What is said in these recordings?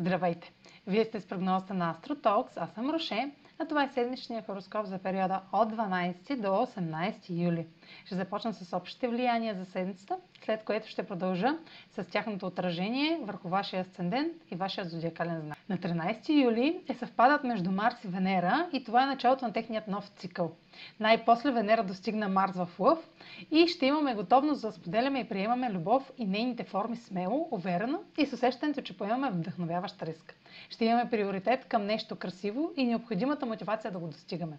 Здравейте! Вие сте с прогнозата на AstroTalks, аз съм Роше, а това е седмичният хороскоп за периода от 12 до 18 юли. Ще започна с общите влияния за седмицата, след което ще продължа с тяхното отражение върху вашия асцендент и вашия зодиакален знак. На 13 юли е съвпадат между Марс и Венера и това е началото на техният нов цикъл. Най-после Венера достигна Марс в Лъв и ще имаме готовност да споделяме и приемаме любов и нейните форми смело, уверено и с усещането, че поемаме вдъхновяващ риск. Ще имаме приоритет към нещо красиво и необходимата мотивация да го достигаме.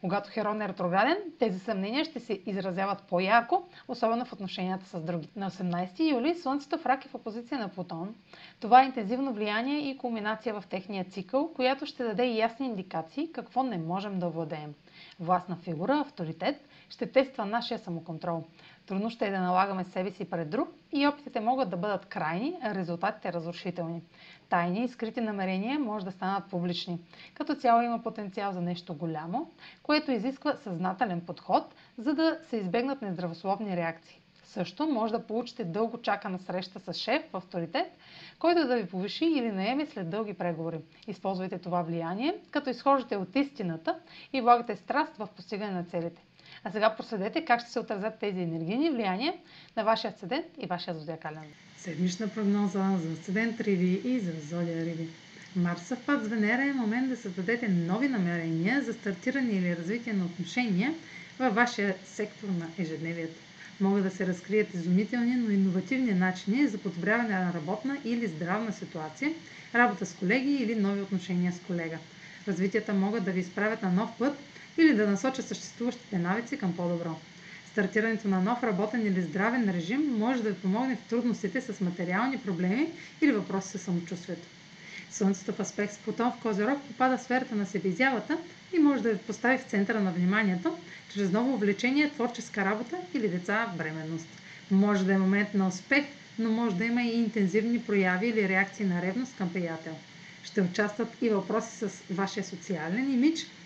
Когато Херон е ретрограден, тези съмнения ще се изразяват по-ярко, особено в отношенията с други. На 18 юли Слънцето в рак е в опозиция на Плутон. Това е интензивно влияние и кулминация в техния цикъл, която ще даде ясни индикации какво не можем да владеем. Властна фигура, авторитет, ще тества нашия самоконтрол. Трудно ще е да налагаме себе си пред друг и опитите могат да бъдат крайни, а резултатите разрушителни. Тайни и скрити намерения може да станат публични. Като цяло има потенциал за нещо голямо, което изисква съзнателен подход, за да се избегнат нездравословни реакции. Също може да получите дълго чакана среща с шеф в авторитет, който да ви повиши или наеме след дълги преговори. Използвайте това влияние, като изхождате от истината и влагате страст в постигане на целите. А сега проследете как ще се отразят тези енергийни влияния на вашия асцендент и вашия зодиакален. Седмична прогноза за асцендент Риви и за зодия Риви. Марс съвпад с Венера е момент да създадете нови намерения за стартиране или развитие на отношения във вашия сектор на ежедневието. Могат да се разкрият изумителни, но иновативни начини за подобряване на работна или здравна ситуация, работа с колеги или нови отношения с колега. Развитията могат да ви изправят на нов път или да насочат съществуващите навици към по-добро. Стартирането на нов работен или здравен режим може да ви помогне в трудностите с материални проблеми или въпроси с самочувствието. Слънцето в аспект с Плутон в Козирог попада в сферата на себеизявата и може да ви постави в центъра на вниманието чрез ново увлечение, творческа работа или деца в бременност. Може да е момент на успех, но може да има и интензивни прояви или реакции на ревност към приятел. Ще участват и въпроси с вашия социален имидж